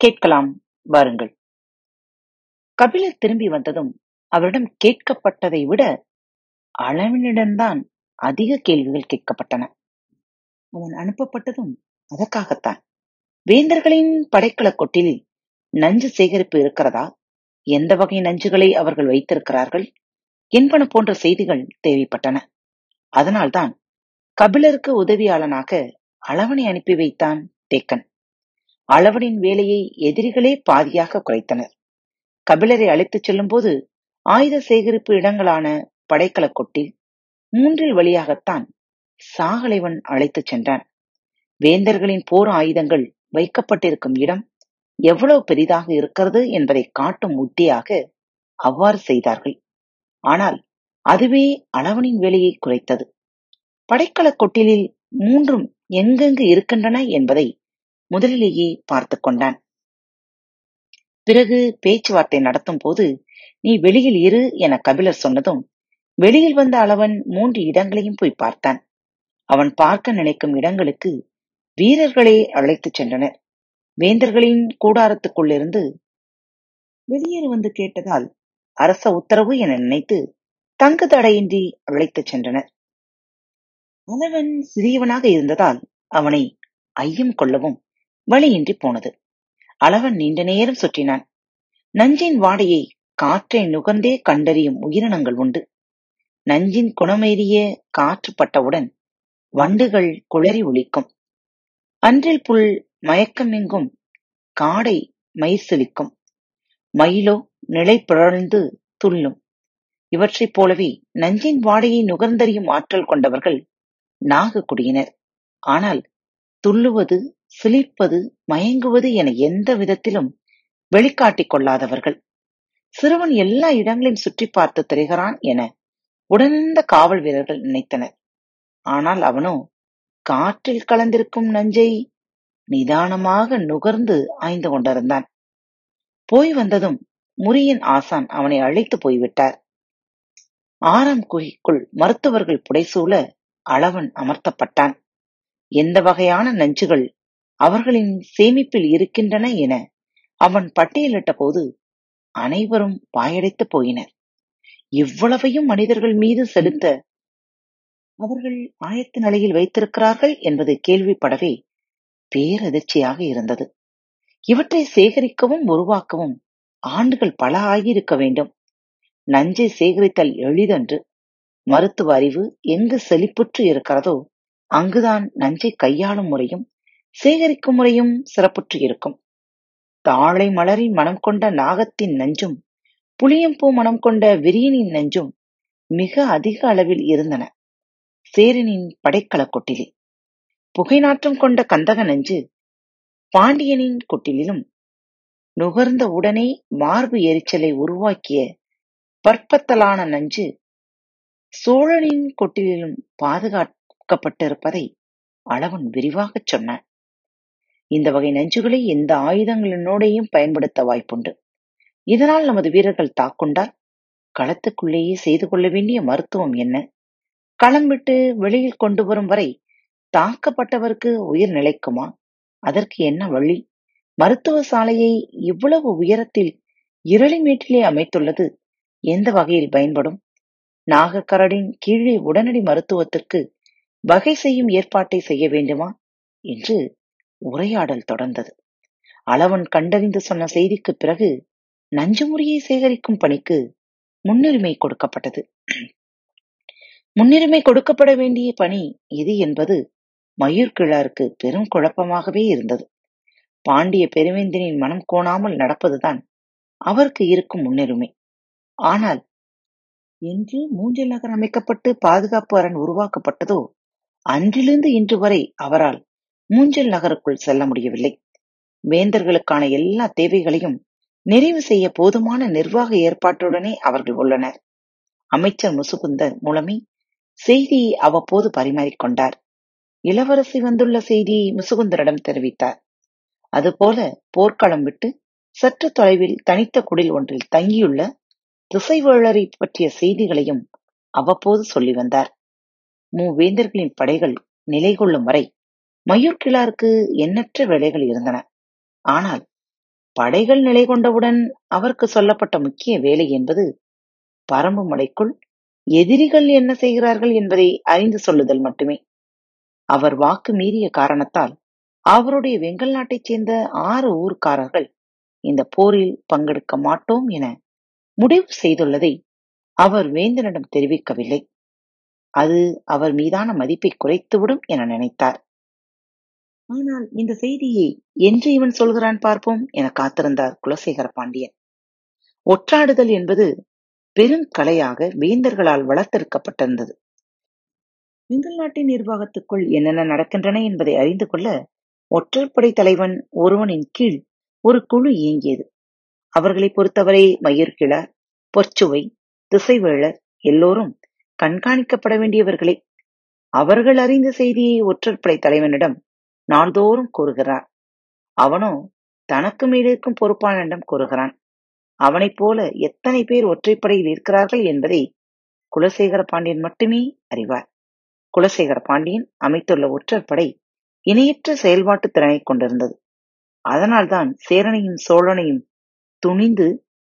கேட்கலாம் வாருங்கள். கபிலர் திரும்பி வந்ததும் அவரிடம் கேட்கப்பட்டதை விட அளவனிடம்தான் அதிக கேள்விகள் கேட்கப்பட்டன. அவன் அனுப்பப்பட்டதும் அதற்காகத்தான். வேந்தர்களின் படைக்கல கொட்டில் நஞ்சு சேகரிப்பு இருக்கிறதா? எந்த வகை நஞ்சுகளை அவர்கள் வைத்திருக்கிறார்கள்? என்பன போன்ற செய்திகள் தேவைப்பட்டன. அதனால்தான் கபிலருக்கு உதவியாளனாக அளவனை அனுப்பி வைத்தான் தேக்கன். அளவனின் வேலையை எதிரிகளே பாதியாக குறைத்தனர். கபிலரை அழைத்துச் செல்லும்போது ஆயுத சேகரிப்பு இடங்களான படைக்கலக் கொட்டில் மூன்றில் வழியாகத்தான் சாகலைவன் அழைத்துச் சென்றான். வேந்தர்களின் போர் ஆயுதங்கள் வைக்கப்பட்டிருக்கும் இடம் எவ்வளவு பெரிதாக இருக்கிறது என்பதை காட்டும் உத்தியாக அவ்வாறு செய்தார்கள். ஆனால் அதுவே அளவனின் வேலையை குறைத்தது. படைக்கலக் கொட்டிலில் மூன்றும் எங்கெங்கு இருக்கின்றன என்பதை முதலிலேயே பார்த்து கொண்டான். பிறகு பேச்சுவார்த்தை நடத்தும் போது நீ வெளியில் இரு என கபிலர் சொன்னதும் வெளியில் வந்த அளவன் மூன்று இடங்களையும் போய் பார்த்தான். அவன் பார்க்க நினைக்கும் இடங்களுக்கு வீரர்களே அழைத்துச் சென்றனர். வேந்தர்களின் கூடாரத்துக்குள்ளிருந்து வெளியேறு வந்து கேட்டதால் அரச உத்தரவு என நினைத்து தங்கு தடையின்றி அழைத்துச் சென்றனர். அளவன் சிறியவனாக இருந்ததால் அவனை ஐயம் கொள்ளவும் வழியின்றி போனது. அளவன் நீண்ட நேரம் சுற்றினான். நஞ்சின் வாடையை காற்றை நுகர்ந்தே கண்டறியும் உயிரினங்கள் உண்டு. நஞ்சின் குணமேறிய காற்று பட்டவுடன் வண்டுகள் குளறி ஒழிக்கும் அன்றில் புல் மயக்கம் எங்கும் காடை மைசிலிக்கும் மயிலோ நிலை பிறழ்ந்து துள்ளும். இவற்றைப் போலவே நஞ்சின் வாடையை நுகர்ந்தறியும் ஆற்றல் கொண்டவர்கள் நாகக்குடியினர். ஆனால் துள்ளுவது சிலிர்ப்பது மயங்குவது என எந்த விதத்திலும் வெளிக்காட்டிக் கொள்ளாதவர்கள். சிறுவன் எல்லா இடங்களையும் சுற்றி பார்த்து திரைகிறான் என உடனிருந்த காவல் வீரர்கள் நினைத்தனர். ஆனால் அவனோ காற்றில் கலந்திருக்கும் நஞ்சை நிதானமாக நுகர்ந்து ஆய்ந்து கொண்டிருந்தான். போய் வந்ததும் முறியின் ஆசான் அவனை அழைத்து போய்விட்டார். ஆறாம் குகைக்குள் மருத்துவர்கள் புடைசூழ அளவன் அமர்த்தப்பட்டான். எந்த வகையான நஞ்சுகள் அவர்களின் சேமிப்பில் இருக்கின்றன என அவன் பட்டியலிட்ட போது அனைவரும் வாயடைத்து போயினர். இவ்வளவையும் மனிதர்கள் மீது செலுத்த அவர்கள் ஆயத்த நிலையில் வைத்திருக்கிறார்கள் என்பது கேள்விப்படவே பேரதிர்ச்சியாக இருந்தது. இவற்றை சேகரிக்கவும் உருவாக்கவும் ஆண்டுகள் பல ஆகியிருக்க வேண்டும். நஞ்சை சேகரித்தல் எளிதன்று. மருத்துவ அறிவு எங்கு செழிப்புற்று இருக்கிறதோ அங்குதான் நஞ்சை கையாளும் முறையும் சேகரிக்கும் முறையும் சிறப்புற்று இருக்கும். தாழை மலரின் மனம் கொண்ட நாகத்தின் நஞ்சும் புளியம்பூ மனம் கொண்ட விரியனின் நஞ்சும் மிக அதிக அளவில் இருந்தன. சேரனின் படைக்கல கொட்டிலே. புகை நாற்றம் கொண்ட கந்தக நஞ்சு பாண்டியனின் கொட்டிலும் நுகர்ந்த உடனே மார்பு எரிச்சலை உருவாக்கிய பற்பத்தலான நஞ்சு சோழனின் கொட்டிலும் பாதுகாக்கப்பட்டிருப்பதை அளவன் விரிவாகச் சொன்னான். இந்த வகை நஞ்சுகளை எந்த ஆயுதங்களினோடையும் பயன்படுத்த வாய்ப்புண்டு. இதனால் நமது வீரர்கள் தாக்குண்டால் களத்துக்குள்ளேயே செய்து கொள்ள வேண்டிய மருத்துவம் என்ன? களம் விட்டு வெளியில் கொண்டு வரும் வரை தாக்கப்பட்டவருக்கு உயிர் நிலைக்குமா? அதற்கு என்ன வழி? மருத்துவ சாலையை இவ்வளவு உயரத்தில் இருளிமேட்டிலே அமைத்துள்ளது எந்த வகையில் பயன்படும்? நாகக்கரடின் கீழே உடனடி மருத்துவத்திற்கு வகை செய்யும் ஏற்பாட்டை செய்ய வேண்டுமா? என்று உரையாடல் தொடர்ந்தது. அளவன் கண்டறிந்து சொன்ன செய்திக்கு பிறகு நஞ்சு முறையை சேகரிக்கும் பணிக்கு முன்னுரிமை கொடுக்கப்பட்டது. முன்னுரிமை கொடுக்கப்பட வேண்டிய பணி இது என்பது மயூர்கிழாருக்கு பெரும் குழப்பமாகவே இருந்தது. பாண்டிய பெருவேந்தனின் மனம் கோணாமல் நடப்பதுதான் அவருக்கு இருக்கும் முன்னுரிமை. ஆனால் என்று மூஞ்சல் நகர் அமைக்கப்பட்டு பாதுகாப்பு அரண் உருவாக்கப்பட்டதோ அன்றிலிருந்து இன்று வரை அவரால் மூஞ்சல் நகருக்குள் செல்ல முடியவில்லை. வேந்தர்களுக்கான எல்லா தேவைகளையும் நிறைவு செய்ய போதுமான நிர்வாக ஏற்பாட்டுடனே அவர்கள் உள்ளனர். அமைச்சர் முசுகுந்தர் மூலமே செய்தியை அவ்வப்போது பரிமாறிக்கொண்டார். இளவரசி வந்துள்ள செய்தியை முசுகுந்தரிடம் தெரிவித்தார். அதுபோல போர்க்களம் விட்டு சற்று தொலைவில் தனித்த குடில் ஒன்றில் தங்கியுள்ள திசைவேளரை பற்றிய செய்திகளையும் அவ்வப்போது சொல்லி வந்தார். மூவேந்தர்களின் படைகள் நிலை கொள்ளும் வரை மயூர்கிழாருக்கு எண்ணற்ற வேலைகள் இருந்தன. ஆனால் படைகள் நிலை கொண்டவுடன் அவருக்கு சொல்லப்பட்ட முக்கிய வேலை என்பது பரம்பு மலைக்குள் எதிரிகள் என்ன செய்கிறார்கள் என்பதை அறிந்து சொல்லுதல் மட்டுமே. அவர் வாக்கு மீறிய காரணத்தால் அவருடைய வெங்கல் நாட்டைச் சேர்ந்த ஆறு ஊர்க்காரர்கள் இந்த போரில் பங்கெடுக்க மாட்டோம் என முடிவு செய்துள்ளதை அவர் வேந்தனிடம் தெரிவிக்கவில்லை. அது அவர் மீதான மதிப்பை குறைத்துவிடும் என நினைத்தார். ஆனால் இந்த செய்தியை என்று இவன் சொல்கிறான் பார்ப்போம் என காத்திருந்தார் குலசேகர பாண்டியன். ஒற்றாடுதல் என்பது பெருங்கலையாக வேந்தர்களால் வளர்த்தெடுக்கப்பட்டிருந்தது. வெங்கல் நாட்டின் நிர்வாகத்துக்குள் என்னென்ன நடக்கின்றன என்பதை அறிந்து கொள்ள ஒற்றைப்படை தலைவன் ஒருவனின் கீழ் ஒரு குழு இயங்கியது. அவர்களை பொறுத்தவரை மயிர்கிழார் பொற்சுவை திசைவேளர் எல்லோரும் கண்காணிக்கப்பட வேண்டியவர்களே. அவர்கள் அறிந்த செய்தியை ஒற்றற்படை தலைவனிடம் நாள்தோறும் கூறுகிறார். அவனோ தனக்கு மேலிருக்கும் பொறுப்பானிடம் கூறுகிறான். அவனைப் போல எத்தனை பேர் ஒற்றைப்படையில் இருக்கிறார்கள் என்பதை குலசேகர பாண்டியன் மட்டுமே அறிவார். குலசேகர பாண்டியன் அமைத்துள்ள ஒற்றற்படை இணையற்ற செயல்பாட்டு திறனை கொண்டிருந்தது. அதனால்தான் சேரனையும் சோழனையும் துணிந்து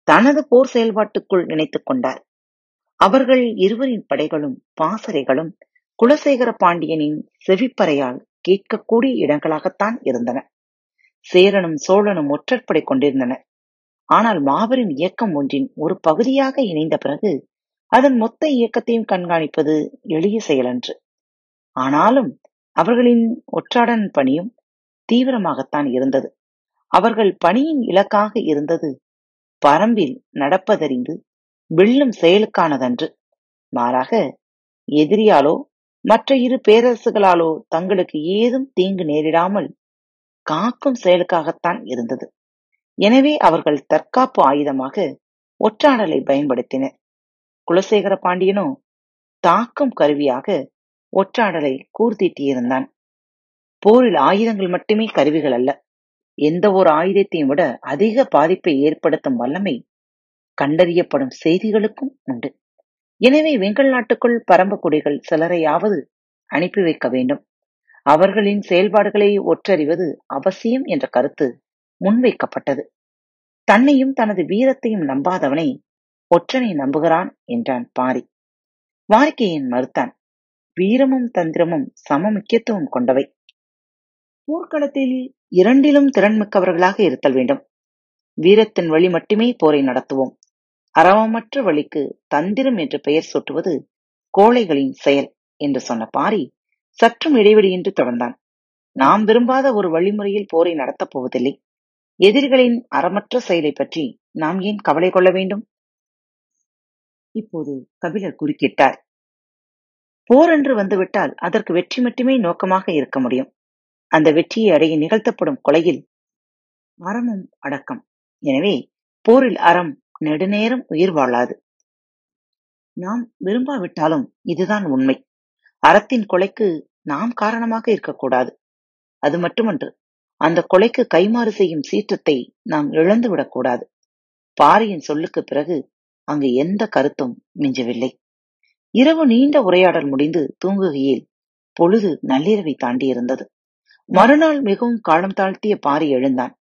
தனது போர் செயல்பாட்டுக்குள் இணைத்துக் கொண்டார். அவர்கள் இருவரின் படைகளும் பாசறைகளும் குலசேகர பாண்டியனின் செவிப்பறையால் கேட்கக்கூடிய இடங்களாகத்தான் இருந்தன. சேரனும் சோழனும் ஒற்றற்படை கொண்டிருந்தன. ஆனால் மாபெரும் இயக்கம் ஒன்றின் ஒரு பகுதியாக இணைந்த பிறகு அதன் மொத்த இயக்கத்தையும் கண்காணிப்பது எளிய செயலன்று. ஆனாலும் அவர்களின் ஒற்றாடன் பணியும் தீவிரமாகத்தான் இருந்தது. அவர்கள் பணியின் இலக்காக இருந்தது பரம்பில் நடப்பதறிந்து வெல்லும் செயலுக்கானதன்று. மாறாக எதிரியாலோ மற்ற இரு பேரரசுகளாலோ தங்களுக்கு ஏதும் தீங்கு நேரிடாமல் காக்கும் செயலுக்காகத்தான் இருந்தது. எனவே அவர்கள் தற்காப்பு ஆயுதமாக ஒற்றாடலை பயன்படுத்தினர். குலசேகர பாண்டியனோ தாக்கும் கருவியாக ஒற்றாடலை கூர்த்திட்டியிருந்தான் போரில் ஆயுதங்கள் மட்டுமே கருவிகள் அல்ல எந்த ஒரு ஆயுதத்தையும் விட அதிக பாதிப்பை ஏற்படுத்தும் வல்லமை கண்டறியப்படும் செய்திகளுக்கும் உண்டு. எனவே வெங்கல் நாட்டுக்குள் பரம்பக்குடிகள் சிலரையாவது அனுப்பி வைக்க வேண்டும். அவர்களின் செயல்பாடுகளை ஒற்றறிவது அவசியம் என்ற கருத்து முன்வைக்கப்பட்டது. தன்னையும் தனது வீரத்தையும் நம்பாதவனை ஒற்றனை நம்புகிறான் என்றான் பாரி. வாரிக்கையின் மறுத்தான். வீரமும் தந்திரமும் சம முக்கியத்துவம் கொண்டவை. போர்க்களத்தில் இரண்டிலும் திறன்மிக்கவர்களாக இருத்தல் வேண்டும். வீரத்தின் வழி மட்டுமே போரை நடத்துவோம். அறவமற்ற வழிக்கு தந்திரம் என்று பெயர் சூட்டுவது கோழைகளின் செயல் என்று சொன்ன பாரி சற்றும் இடைவெளியின்றி தொடர்ந்தான். நாம் விரும்பாத ஒரு வழிமுறையில் போரை நடத்தப் போவதில்லை. எதிரிகளின் அறமற்ற செயலை பற்றி நாம் ஏன் கவலை கொள்ள வேண்டும்? இப்போது கபிலர் குறுக்கிட்டார். போர் என்று வந்துவிட்டால் அதற்கு வெற்றி மட்டுமே நோக்கமாக இருக்க முடியும். அந்த வெற்றியை அடைய நிகழ்த்தப்படும் கொலையில் அறமும் அடக்கம். எனவே போரில் அறம் நெடுநேரம் உயிர் வாழாது. நாம் விரும்பாவிட்டாலும் இதுதான் உண்மை. அறத்தின் கொலைக்கு நாம் காரணமாக இருக்கக்கூடாது. அது மட்டுமன்று அந்த கொலைக்கு கைமாறு செய்யும் சீற்றத்தை நாம் இழந்துவிடக்கூடாது பாரியின் சொல்லுக்கு பிறகு அங்கு எந்த கருத்தும் மிஞ்சவில்லை. இரவு நீண்ட உரையாடல் முடிந்து தூங்குகையில் பொழுது நள்ளிரவை தாண்டியிருந்தது. மறுநாள் மிகவும் காலம் தாழ்த்திய பாரி எழுந்தான்.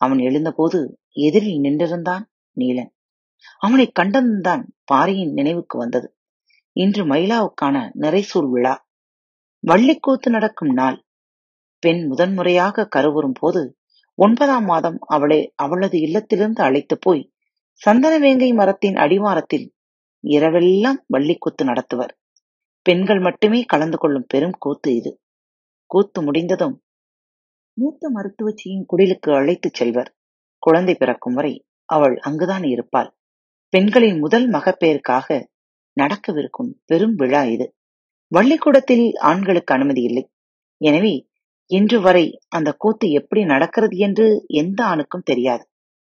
அவன் எழுந்தபோது எதிரில் நின்றிருந்தான். நீலன். அவனை கண்டதும்தான் பாரியின் நினைவுக்கு வந்தது. இன்று மயிலாவுக்கான நிறைசூர் விழா. வள்ளிக்கூத்து நடக்கும் நாள். பெண் முதன்முறையாக கருவுறும் போது ஒன்பதாம் மாதம் அவளை அவளது இல்லத்திலிருந்து அழைத்து போய் சந்தனவேங்கை மரத்தின் அடிவாரத்தில் இரவெல்லாம் வள்ளிக்கூத்து நடத்துவர். பெண்கள் மட்டுமே கலந்து கொள்ளும் பெரும் கூத்து இது. கூத்து முடிந்ததும் மூத்த மருத்துவச்சியின் குடிலுக்கு அழைத்துச் செல்வர். குழந்தை பிறக்கும் வரை அவள் அங்குதான் இருப்பாள். பெண்களின் முதல் மகப்பேருக்காக நடக்கவிருக்கும் பெரும் விழா இது. வள்ளிக்கூடத்தில் ஆண்களுக்கு அனுமதி இல்லை. எனவே இன்று வரை அந்த கூத்து எப்படி நடக்கிறது என்று எந்த ஆணுக்கும் தெரியாது.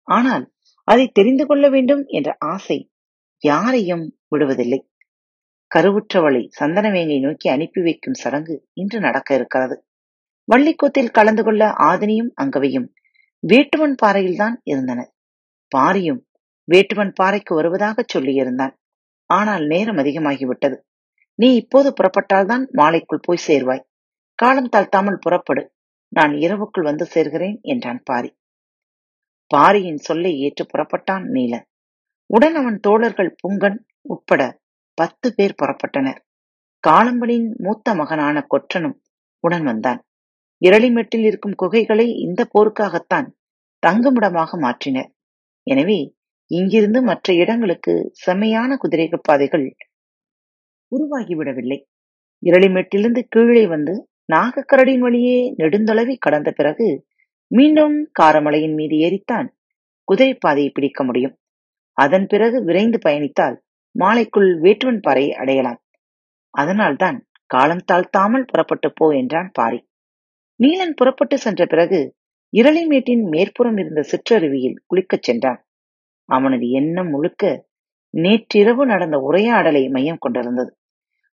ஆனால் அதை தெரிந்து கொள்ள வேண்டும் என்ற ஆசை யாரையும் விடுவதில்லை. கருவுற்றவளை சந்தனவேங்கை நோக்கி அனுப்பி வைக்கும் சடங்கு இன்று நடக்க இருக்கிறது. வள்ளிக்கூத்தில் கலந்து கொள்ள ஆதினியும் அங்கவையும் வேட்டுவன் பாறையில்தான் இருந்தனர். பாரியும் வேட்டுவன் பாறைக்கு வருவதாகச் சொல்லியிருந்தான். ஆனால் நேரம் அதிகமாகிவிட்டது. நீ இப்போது புறப்பட்டால்தான் மாலைக்குள் போய் சேர்வாய். காலம் தாழ்த்தாமல் புறப்படு. நான் இரவுக்குள் வந்து சேர்கிறேன் என்றான் பாரி. பாரியின் சொல்லை ஏற்று புறப்பட்டான் நீலன். உடன் அவன் தோழர்கள் புங்கன் உட்பட பத்து பேர் புறப்பட்டனர். காலம்பனின் மூத்த மகனான கொற்றனும் உடன் வந்தான். இரளிமெட்டில் இருக்கும் குகைகளை இந்த போருக்காகத்தான் தங்குமிடமாக மாற்றினர். எனவே இங்கிருந்து மற்ற இடங்களுக்கு செம்மையான குதிரைகள் பாதைகள் உருவாகிவிடவில்லை. இரளிமேட்டிலிருந்து கீழே வந்து நாகக்கரடின் வழியே நெடுந்தளவி கடந்த பிறகு மீண்டும் காரமலையின் மீது ஏறித்தான் குதிரை பாதையை பிடிக்க முடியும். அதன் பிறகு விரைந்து பயணித்தால் மாலைக்குள் வேட்டுவன் பாறையை அடையலாம். அதனால்தான் காலம் தாழ்த்தாமல் புறப்பட்டு போ என்றான் பாரி. நீலன் புறப்பட்டு சென்ற பிறகு இரளிமேட்டின் மேற்புறம் இருந்த சிற்றருவியில் குளிக்கச் சென்றான். அவனது எண்ணம் முழுக்க நேற்றிரவு நடந்த உரையாடலை மையம் கொண்டிருந்தது.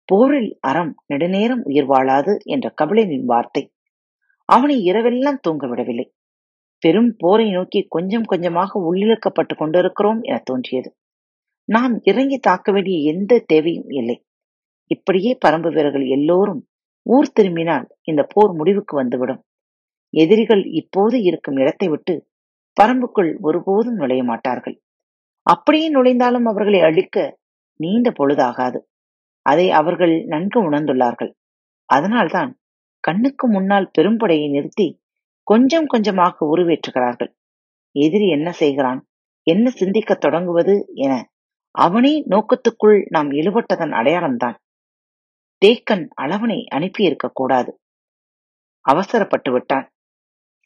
போரில் அறம் நெடுநேரம் உயிர் வாழாது என்ற கபிலனின் வார்த்தை. அவனை இரவெல்லாம் தூங்க விடவில்லை. பெரும் போரை நோக்கி கொஞ்சம் கொஞ்சமாக உள்ளிழுக்கப்பட்டு கொண்டிருக்கிறோம் என தோன்றியது. நாம் இறங்கி தாக்க வேண்டிய எந்த தேவையும் இல்லை. இப்படியே பரம்பு வீரர்கள் எல்லோரும் ஊர் திரும்பினால் இந்த போர் முடிவுக்கு வந்துவிடும். எதிரிகள் இப்போது இருக்கும் இடத்தை விட்டு பரம்புக்குள் ஒருபோதும் நுழைய மாட்டார்கள். அப்படியே நுழைந்தாலும் அவர்களை அழிக்க நீண்ட பொழுதாகாது. அதை அவர்கள் நன்கு உணர்ந்துள்ளார்கள். அதனால்தான் கண்ணுக்கு முன்னால் பெரும்படையை நிறுத்தி கொஞ்சம் கொஞ்சமாக உருவேற்றுகிறார்கள். எதிரி என்ன செய்கிறான்? என்ன சிந்திக்கத் தொடங்குவது என அவனே நோக்கத்துக்குள் நாம் இழுபட்டதன் அடையாளம்தான். தேக்கன் அளவனை அனுப்பியிருக்க கூடாது. அவசரப்பட்டு விட்டான்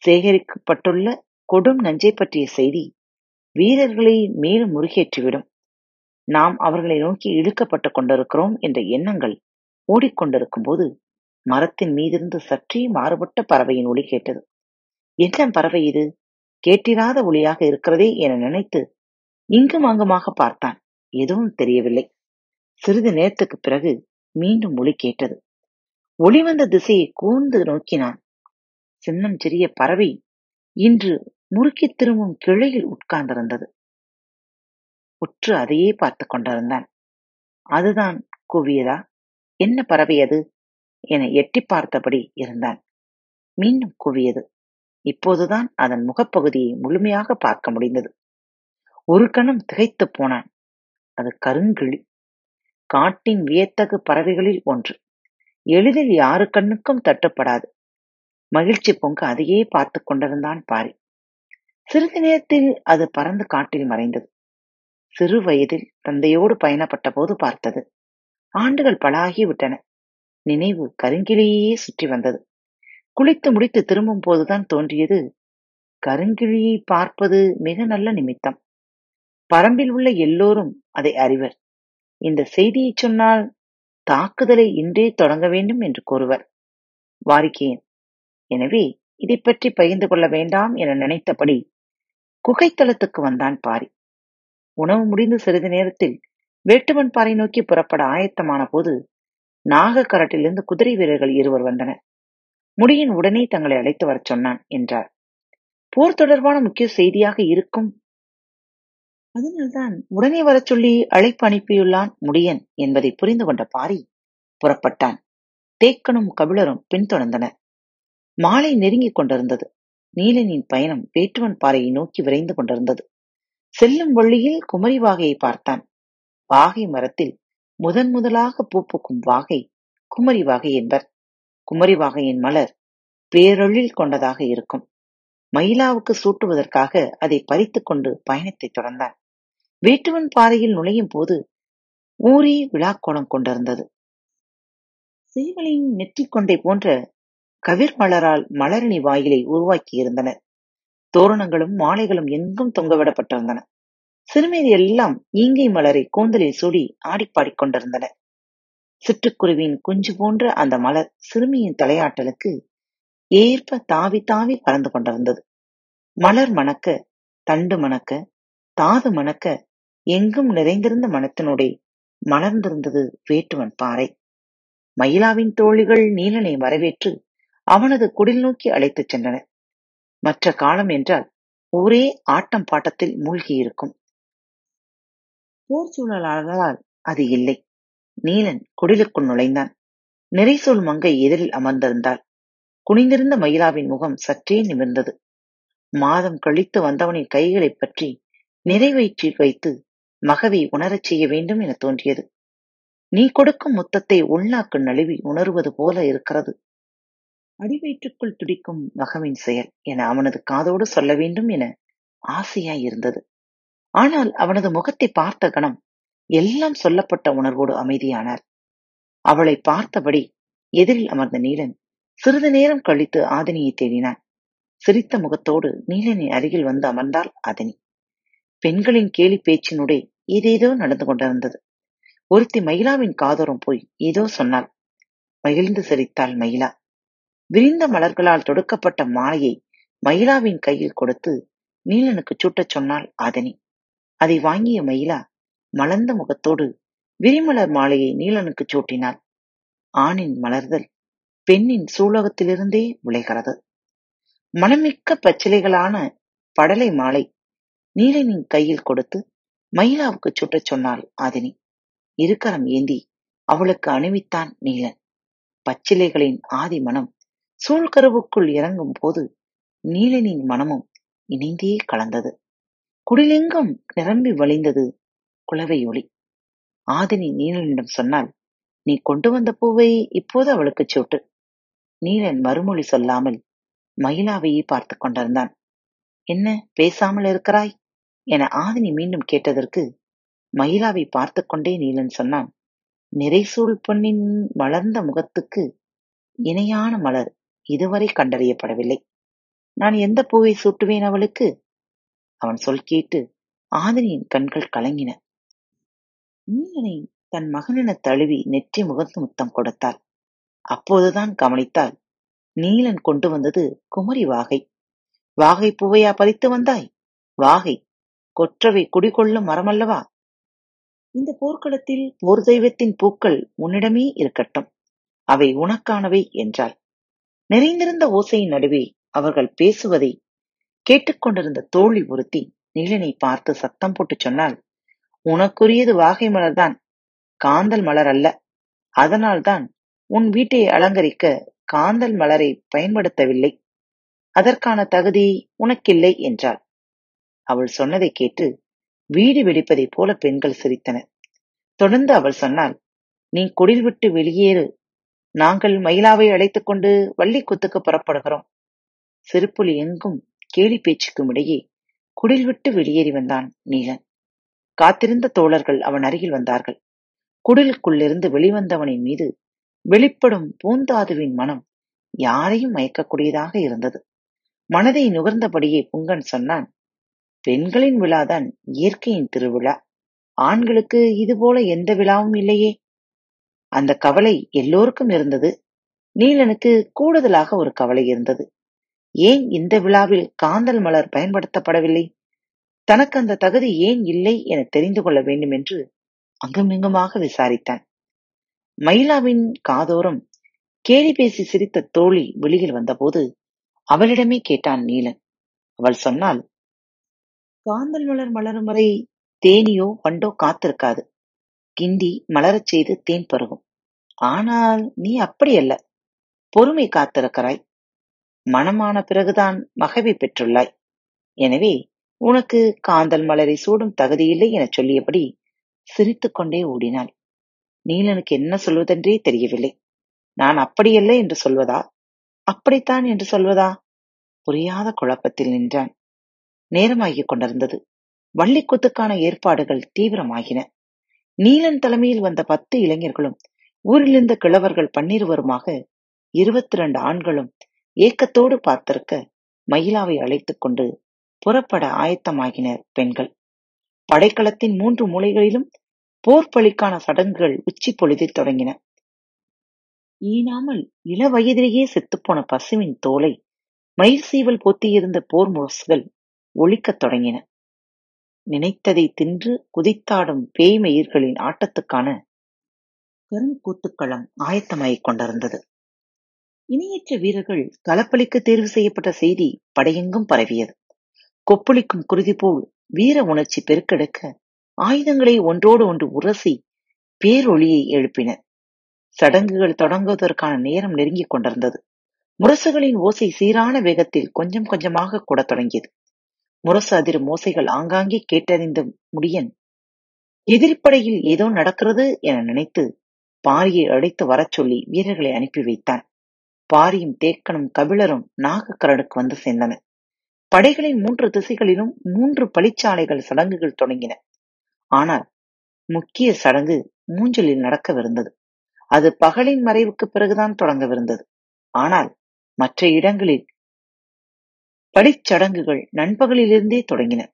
சேகரிக்கப்பட்டுள்ள கொடும் நஞ்சை பற்றிய செய்தி வீரர்களை மேலும் முருகேற்றிவிடும் நாம் அவர்களை நோக்கி இழுக்கப்பட்டு கொண்டிருக்கிறோம் என்ற எண்ணங்கள் ஓடிக்கொண்டிருக்கும் போது மரத்தின் மீதிருந்து சற்றே மாறுபட்ட பறவையின் ஒளி கேட்டது. என்ன பறவை இது? கேட்டிராத ஒளியாக இருக்கிறதே என நினைத்து இங்கும் அங்குமாக பார்த்தான். எதுவும் தெரியவில்லை. சிறிது நேரத்துக்கு பிறகு மீண்டும் ஒளி கேட்டது. ஒளி வந்த திசையை கூர்ந்து நோக்கினான். சின்னம் சிறிய பறவை இன்று முறுக்கித் திரும்பும் கிளையில் உட்கார்ந்திருந்தது. உற்று அதையே பார்த்து கொண்டிருந்தான். அதுதான் கூவியதா? என்ன பறவை அது? என எட்டி பார்த்தபடி இருந்தான். மீண்டும் கூவியது. இப்போதுதான் அதன் முகப்பகுதியை முழுமையாக பார்க்க முடிந்தது. ஒரு கணம் திகைத்து போனான். அது கருங்கிளி. காட்டின் வியத்தகு பறவைகளில் ஒன்று. எளிதில் யாரு கண்ணுக்கும் தட்டுப்படாது. மகிழ்ச்சி பொங்க அதையே பார்த்து கொண்டிருந்தான் பாரி. சிறிது நேரத்தில் அது பறந்து காட்டில் மறைந்தது. சிறு வயதில் தந்தையோடு பயணப்பட்ட போது பார்த்தது. ஆண்டுகள் பலாகிவிட்டன நினைவு கருங்கிளியே சுற்றி வந்தது. குளித்து முடித்து திரும்பும் போதுதான் தோன்றியது கருங்கிழியை பார்ப்பது மிக நல்ல நிமித்தம். பரம்பில் உள்ள எல்லோரும் அதை அறிவர். இந்த செய்தியை சொன்னால் தாக்குதலை இன்றே தொடங்க வேண்டும் என்று கூறுவர். வாரிக்கையின் எனவே இதை பற்றி பகிர்ந்து கொள்ள வேண்டாம் என நினைத்தபடி குகைத்தளத்துக்கு வந்தான் பாரி. உணவு முடிந்து சிறிது நேரத்தில் வேட்டுவன் பாறை நோக்கி புறப்பட ஆயத்தமான போது நாகக்கரட்டிலிருந்து குதிரை வீரர்கள் இருவர் வந்தனர். முடியின் உடனே தங்களை அழைத்து வரச் சொன்னான் என்றார். போர் தொடர்பான முக்கிய செய்தியாக இருக்கும். அதனால்தான் உடனே வரச் சொல்லி அழைப்பு அனுப்பியுள்ளான் முடியன் என்பதை புரிந்து கொண்ட பாரி புறப்பட்டான். தேக்கனும் கபிலரும் பின்தொடர்ந்தனர். மாலை நெருங்கிக் கொண்டிருந்தது. நீலனின் பயணம் வேட்டுவன் பாறையை நோக்கி விரைந்து கொண்டிருந்தது. செல்லும் வழியில் குமரி வாகையை பார்த்தான். வாகை மரத்தில் முதன் முதலாக பூப்புக்கும் வாகை குமரி வாகை என்பர். குமரி வாகையின் மலர் பேரொழில் கொண்டதாக இருக்கும். மயிலாவுக்கு சூட்டுவதற்காக அதை பறித்துக் கொண்டு பயணத்தை தொடர்ந்தான். வேட்டுவன் பாறையில் நுழையும் போது ஊரே விழாக்கோணம் கொண்டிருந்தது. சேவலின் நெற்றிக் கொண்டை போன்ற கவிர் மலரால் மலரணி வாயிலை உருவாக்கியிருந்தனர் தோரணங்களும் மாலைகளும் எங்கும் தொங்கவிடப்பட்டிருந்தன. சிறுமேரி எல்லாம் ஈங்கை மலரை கூந்தலில் சூடி ஆடிப்பாடிக் கொண்டிருந்தனர் சிட்டுக்குருவியின் குஞ்சு போன்ற அந்த மலர் சிறுமியின் தலையாட்டலுக்கு ஏற்ப தாவி தாவி பறந்து கொண்டிருந்தது. மலர் மணக்க தண்டு மணக்க தாது மணக்க எங்கும் நிறைந்திருந்த மனத்தினுடைய மலர்ந்திருந்தது வேட்டுவன் பாறை. மயிலாவின் தோழிகள் நீலனை வரவேற்று அவனது குடில் நோக்கி அழைத்துச் சென்றனர் மற்ற காலம் என்றால் ஒரே ஆட்டம் பாட்டத்தில் மூழ்கியிருக்கும். போர் சூழலாளரால் அது இல்லை. நீலன் குடிலுக்குள் நுழைந்தான். நிறைசூல் மங்கை எதிரில் அமர்ந்திருந்தாள். குனிந்திருந்த மயிலாவின் முகம் சற்றே நிமிர்ந்தது. மாதம் கழித்து வந்தவனின் கைகளைப் பற்றி நிறைவயிற்றில் வைத்து மகவை உணரச் செய்ய வேண்டும் என தோன்றியது. நீ கொடுக்கும் முத்தத்தை உள்நாக்கு நழுவி உணர்வது போல இருக்கிறது. அடிவயிற்றுக்குள் துடிக்கும் மகவின் செயல். என அவனது காதோடு சொல்ல வேண்டும் என ஆசையாய் இருந்தது. ஆனால் அவனது முகத்தை பார்த்த கணம் எல்லாம் சொல்லப்பட்ட உணர்வோடு அமைதியானார். அவளை பார்த்தபடி எதிரில் அமர்ந்த நீலன் சிறிது நேரம் கழித்து ஆதினியை தேடினான். சிரித்த முகத்தோடு நீலனின் அருகில் வந்து அமர்ந்தாள் ஆதினி. பெண்களின் கேலி பேச்சினுடைய ஏதேதோ நடந்து கொண்டிருந்தது. ஒருத்தி மயிலாவின் காதோரம் போய் ஏதோ சொன்னாள். மகிழ்ந்து சிரித்தாள் மயிலா. விரிந்த மலர்களால் தொடுக்கப்பட்ட மாலையை மயிலாவின் கையில் கொடுத்து நீலனுக்கு சூட்டச் சொன்னாள் ஆதனி. அதை வாங்கிய மயிலா மலர்ந்த முகத்தோடு விரிமலர் மாலையை நீலனுக்கு சூட்டினாள். ஆணின் மலர்தல் பெண்ணின் சூலகத்திலிருந்தே விளைகிறது. மனமிக்க பச்சிலைகளான படலை மாலை நீலனின் கையில் கொடுத்து மயிலாவுக்கு சுட்டச் சொன்னாள் ஆதினி. இருக்கரம் ஏந்தி அவளுக்கு அணிவித்தான் நீலன். பச்சிலைகளின் ஆதி மனம் சூழ்கருவுக்குள் இறங்கும் போது நீலனின் மனமும் இணைந்தே கலந்தது. குடிலெங்கும் நிரம்பி வழிந்தது குளவை ஒளி. ஆதினி நீலனிடம் சொன்னால் நீ கொண்டு வந்த பூவை இப்போது அவளுக்கு சூட்டு. நீலன் மறுமொழி சொல்லாமல் மயிலாவையே பார்த்து கொண்டிருந்தான். என்ன பேசாமல் இருக்கிறாய்? என ஆதினி மீண்டும் கேட்டதற்கு மயிலாவை பார்த்து கொண்டே நீலன் சொன்னான் நிறைசூழ் பொன்னின் மலர்ந்த முகத்துக்கு இணையான மலர். இதுவரை கண்டறியப்படவில்லை. நான் எந்த பூவை சூட்டுவேன் அவளுக்கு? அவன் சொல் கேட்டு ஆதினியின் கண்கள் கலங்கின. நீலனை தன் மகனென தழுவி நெற்றி முகத்து முத்தம் கொடுத்தாள். அப்போதுதான் கவனித்தாள் நீலன் கொண்டு வந்தது குமரி வாகை. வாகை பூவையா பறித்து வந்தாய்? வாகை கொற்றவை குடிகொள்ளும் மரமல்லவா? இந்த போர்க்களத்தில் போர் தெய்வத்தின் பூக்கள் உன்னிடமே இருக்கட்டும் அவை உனக்கானவை என்றாள். நிறைந்திருந்த ஓசையின் நடுவே அவர்கள் பேசுவதை கேட்டுக்கொண்டிருந்த தோழி ஒருத்தி நீலனை பார்த்து சத்தம் போட்டு சொன்னால் உனக்குரியது வாகை மலர்தான் காந்தல் மலர் அல்ல. அதனால்தான் உன் வீட்டை அலங்கரிக்க காந்தல் மலரை பயன்படுத்தவில்லை. அதற்கான தகுதி உனக்கில்லை என்றாள். அவள் சொன்னதை கேட்டு வீடு வெடிப்பதைப் போல பெண்கள் சிரித்தனர். தொடர்ந்து அவள் சொன்னால் நீ குடில் விட்டு வெளியேறு நாங்கள் மயிலாவை அழைத்துக் கொண்டு வள்ளி குத்துக்கு புறப்படுகிறோம். சிறுப்புலி எங்கும் கேலி பேச்சுக்கும் இடையே குடில் விட்டு வெளியேறி வந்தான் நீலன். காத்திருந்த தோழர்கள் அவன் அருகில் வந்தார்கள். குடிலுக்குள்ளிருந்து வெளிவந்தவனின் மீது வெளிப்படும் பூந்தாதுவின் மனம் யாரையும் மயக்கக்கூடியதாக இருந்தது. மனதை நுகர்ந்தபடியே புங்கன் சொன்னான் பெண்களின் விழாதான் இயற்கையின் திருவிழா. ஆண்களுக்கு இதுபோல எந்த விழாவும் இல்லையே. அந்த கவலை எல்லோருக்கும் இருந்தது. நீலனுக்கு கூடுதலாக ஒரு கவலை இருந்தது. ஏன் இந்த விழாவில் காந்தல் மலர் பயன்படுத்தப்படவில்லை? தனக்கு அந்த தகுதி ஏன் இல்லை என தெரிந்து கொள்ள வேண்டும் என்று அங்குமிங்குமாக விசாரித்தான். மயிலாவின் காதோரம் கேலி பேசி சிரித்த தோழி வெளியில் வந்தபோது அவளிடமே கேட்டான் நீலன். அவள் சொன்னால் காந்தல் மலர் மலரும் வரை தேனியோ வண்டோ காத்திருக்காது. கிண்டி மலரச் செய்து தேன் பருகும். ஆனால் நீ அப்படியல்ல. பொறுமை காத்திருக்கிறாய். மனமான பிறகுதான் மகவை பெற்றுள்ளாய். எனவே உனக்கு காந்தல் மலரை சூடும் தகுதியில்லை எனச் சொல்லியபடி சிரித்துக் கொண்டே ஓடினாள். நீலனுக்கு என்ன சொல்வதென்றே தெரியவில்லை. நான் அப்படியல்ல என்று சொல்வதா? அப்படித்தான் என்று சொல்வதா? புரியாத குழப்பத்தில் நின்றான். நேரமாகிக் கொண்டிருந்தது. வள்ளிக்குத்துக்கான ஏற்பாடுகள் தீவிரமாகின. நீலன் தலைமையில் வந்த பத்து இளைஞர்களும் ஊரிலிருந்த கிழவர்கள் பன்னிருவருமாக இருபத்தி இரண்டு ஆண்களும் ஏக்கத்தோடு பார்த்திருக்க மயிலாவை அழைத்துக் கொண்டு புறப்பட ஆயத்தமாகினர் பெண்கள். படைக்களத்தின் மூன்று மூலைகளிலும் போர் பழிக்கான சடங்குகள் உச்சி பொழுதில் தொடங்கின. ஈனாமல் இள வயதிலேயே செத்துப்போன பசுவின் தோலை மயிர் சீவல் போத்தியிருந்த போர் முரசுகள் ஒழிக்கத் தொடங்கின. நினைத்ததை தின்று குதித்தாடும் பேய் மயிர்களின் ஆட்டத்துக்கான கருங்கூத்துக்களம் ஆயத்தமாகிக் கொண்டிருந்தது. இணையற்ற வீரர்கள் களப்பலிக்க தேர்வு செய்யப்பட்ட செய்தி படையெங்கும் பரவியது. கொப்பளிக்கும் குருதி போல் வீர உணர்ச்சி பெருக்கெடுக்க ஆயுதங்களை ஒன்றோடு ஒன்று உரசி பேரொளியை எழுப்பின சடங்குகள் தொடங்குவதற்கான நேரம் நெருங்கிக் கொண்டிருந்தது. முரசுகளின் ஓசை சீரான வேகத்தில் கொஞ்சம் கொஞ்சமாக கூடத் தொடங்கியது. முரசு அதிரும் ஓசைகள் ஆங்காங்கே கேட்டறிந்த முடியன் எதிரிப்படையில் ஏதோ நடக்கிறது என நினைத்து பாரியை அழைத்து வரச் சொல்லி வீரர்களை அனுப்பி வைத்தான். பாரியும் தேக்கனும் கபிலரும் நாகக்கரனுக்கு வந்து சேர்ந்தனர் படைகளின் மூன்று திசைகளிலும் மூன்று பழிச்சாலைகள் சடங்குகள் தொடங்கின. ஆனால் முக்கிய சடங்கு மூஞ்சலில் நடக்கவிருந்தது. அது பகலின் மறைவுக்கு பிறகுதான் தொடங்கவிருந்தது. ஆனால் மற்ற இடங்களில் படிச்சடங்குகள் நண்பகலிலிருந்தே தொடங்கின.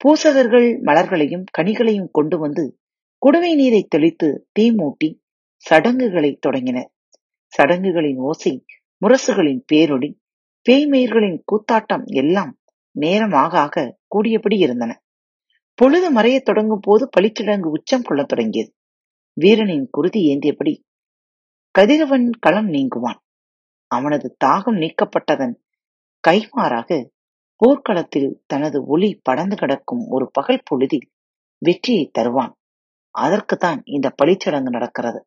பூசகர்கள் மலர்களையும் கனிகளையும் கொண்டு வந்து குடுவை நீரை தெளித்து தீ மூட்டி சடங்குகளை தொடங்கினர். சடங்குகளின் ஓசை முரசுகளின் பேரொடி பேய்மயிர்களின் கூத்தாட்டம் எல்லாம் நேரமாக ஆக கூடியபடி இருந்தன. பொழுது மறையத் தொடங்கும் போது பளிச்சடங்கு உச்சம் கொள்ளத் தொடங்கியது. வீரனின் குருதி ஏந்தியபடி கதிரவன் களம் நீங்குவான். அவனது தாகம் நீக்கப்பட்டதன் கைமாறாக போர்க்களத்தில் தனது ஒளி படர்ந்து கிடக்கும் ஒரு பகல் பொழுதில் வெற்றியை தருவான். அதற்குத்தான் இந்த பழிச்சடங்கு நடக்கிறது.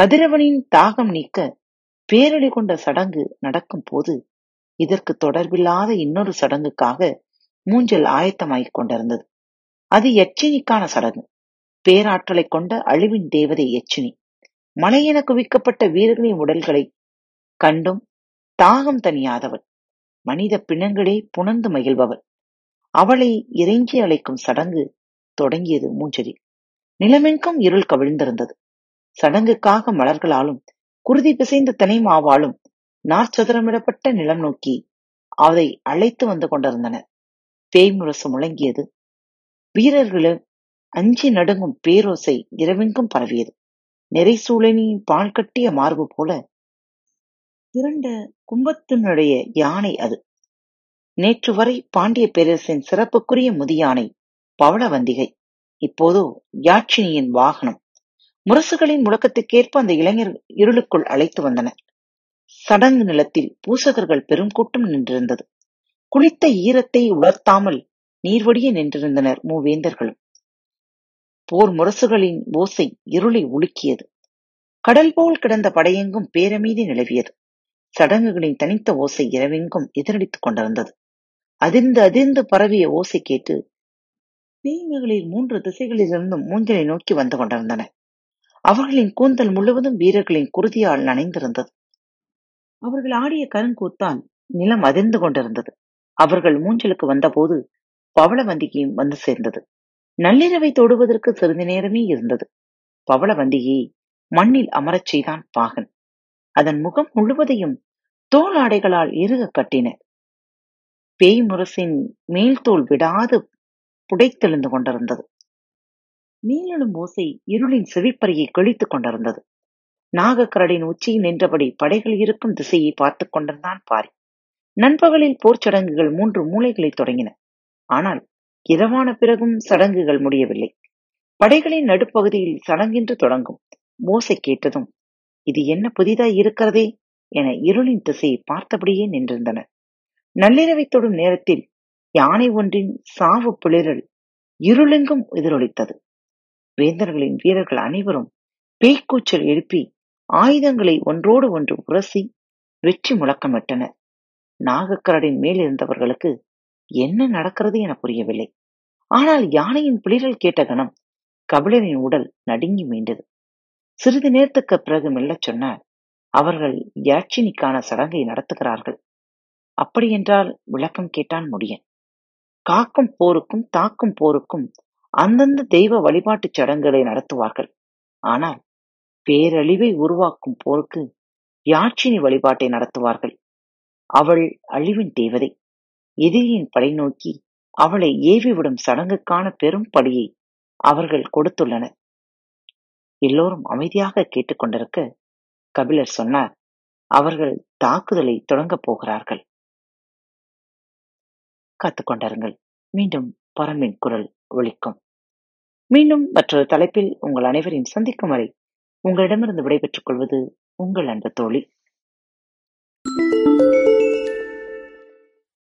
கதிரவனின் தாகம் நீக்க பேரழி கொண்ட சடங்கு நடக்கும் போது இதற்கு தொடர்பில்லாத இன்னொரு சடங்குக்காக மூஞ்சல் ஆயத்தமாகிக் கொண்டிருந்தது. அது யட்சினிக்கான சடங்கு. பேராற்றலை கொண்ட அழிவின் தேவதை யட்சினி. மலையென குவிக்கப்பட்ட வீரர்களின் உடல்களை கண்டும் தாகம் தனியாதவள் மனித பிணங்களே புணர்ந்து மகிழ்பவள். அவளை இறைஞ்சி அழைக்கும் சடங்கு தொடங்கியது மூஞ்சரி நிலமெங்கும் இருள் கவிழ்ந்திருந்தது. சடங்குக்காக மலர்களாலும் குருதி பிசைந்த தனி மாவாலும் நாற்சதுரமிடப்பட்ட நிலம் நோக்கி அதை அழைத்து வந்து கொண்டிருந்தனர். பேய் முரசு முழங்கியது. வீரர்களும் அஞ்சி நடுங்கும் பேரோசை இரவெங்கும் பரவியது. நிறைசூழனின் பால் கட்டிய மார்பு போல திரண்ட கும்பத்தினுடைய யானை அது. நேற்று வரை பாண்டிய பேரரசின் சிறப்புக்குரிய முதியானை பவளவந்திகை. இப்போதோ யாட்சினியின் வாகனம். முரசுகளின் முழக்கத்துக்கேற்ப அந்த இளைஞர் இருளுக்குள் அழைத்து வந்தனர் சடங்கு நிலத்தில் பூசகர்கள் பெரும் கூட்டம் நின்றிருந்தது. குளித்த ஈரத்தை உலர்த்தாமல் நீர்வடிய நின்றிருந்தனர் மூவேந்தர்களும். போர் முரசுகளின் ஓசை இருளை உலுக்கியது. கடல் போல் கிடந்த படையெங்கும் பேரமீதி நிலவியது. சடங்குகளின் தனித்த ஓசை இரவெங்கும் எதிரடித்துக் கொண்டிருந்தது. அதிர்ந்து அதிர்ந்து பரவிய ஓசை கேட்டு பேய்மைகளில் மூன்று திசைகளிலிருந்தும் மூஞ்சலை நோக்கி வந்து கொண்டிருந்தன. அவர்களின் கூந்தல் முழுவதும் வீரர்களின் குருதியால் நனைந்திருந்தது. அவர்கள் ஆடிய கருங்கூத்தால் நிலம் அதிர்ந்து கொண்டிருந்தது. அவர்கள் மூஞ்சலுக்கு வந்தபோது பவளவந்திகையும் வந்து சேர்ந்தது. நள்ளிரவை தொடுவதற்கு சிறிது நேரமே இருந்தது. பவளவந்திகையை மண்ணில் அமரச் செய்தான் பாகன். அதன் முகம் முழுவதையும் தோல் ஆடைகளால் இறுக கட்டின பேய் முரசின் மேல் தோல் விடாது புடைத்தெழுந்து கொண்டிருந்தது. மேலெழும் ஓசை இருளின் செவிப்பறையை கிழித்துக் கொண்டிருந்தது. நாகக்கரடின் உச்சியில் நின்றபடி படைகள் இருக்கும் திசையை பார்த்துக் கொண்டிருந்தான் பாரி. நண்பகலில் போர் சடங்குகள் மூன்று மூளைகளை தொடங்கின. ஆனால் இரவான பிறகும் சடங்குகள் முடியவில்லை. படைகளின் நடுப்பகுதியில் சடங்கென்று தொடங்கும். ஓசை கேட்டதும் இது என்ன புதிதாய் இருக்கிறதே என இருளின் திசையை பார்த்தபடியே நின்றிருந்தனர் நள்ளிரவை தொடும் நேரத்தில் யானை ஒன்றின் சாவு பிளிரல் இருளெங்கும் எதிரொலித்தது. வேந்தர்களின் வீரர்கள் அனைவரும் பேய்க்கூச்சல் எழுப்பி ஆயுதங்களை ஒன்றோடு ஒன்று உரசி வெற்றி முழக்கமிட்டனர். நாகக்கரடின் மேல் இருந்தவர்களுக்கு என்ன நடக்கிறது என புரியவில்லை. ஆனால் யானையின் பிளிரல் கேட்ட கணம் கபிலரின் உடல் நடுங்கி மீண்டது. சிறிது நேரத்துக்கு பிறகு மெல்லச் சொன்னார் அவர்கள் யாட்சினிக்கான சடங்கை நடத்துகிறார்கள். அப்படியென்றால் விளக்கம் கேட்டான் முடியன். காக்கும் போருக்கும் தாக்கும் போருக்கும் அந்தந்த தெய்வ வழிபாட்டுச் சடங்குகளை நடத்துவார்கள். ஆனால் பேரழிவை உருவாக்கும் போருக்கு யாட்சினி வழிபாட்டை நடத்துவார்கள். அவள் அழிவின் தேவதை. எதிரியின் படை நோக்கி அவளை ஏவிவிடும் சடங்குக்கான பெரும் படியை அவர்கள் கொடுத்துள்ளனர். எல்லோரும் அமைதியாக கேட்டுக்கொண்டிருக்க கபிலர் சொன்னார் அவர்கள் தாக்குதலை தொடங்கப் போகிறார்கள். காத்துக்கொண்டிருங்கள். மீண்டும் பரம்பின் குரல் ஒலிக்கும். மீண்டும் மற்றொரு தலைப்பில் உங்கள் அனைவரையும் சந்திக்கும் வரை உங்களிடமிருந்து விடைபெற்றுக் கொள்வது உங்கள் அன்பு தோழி.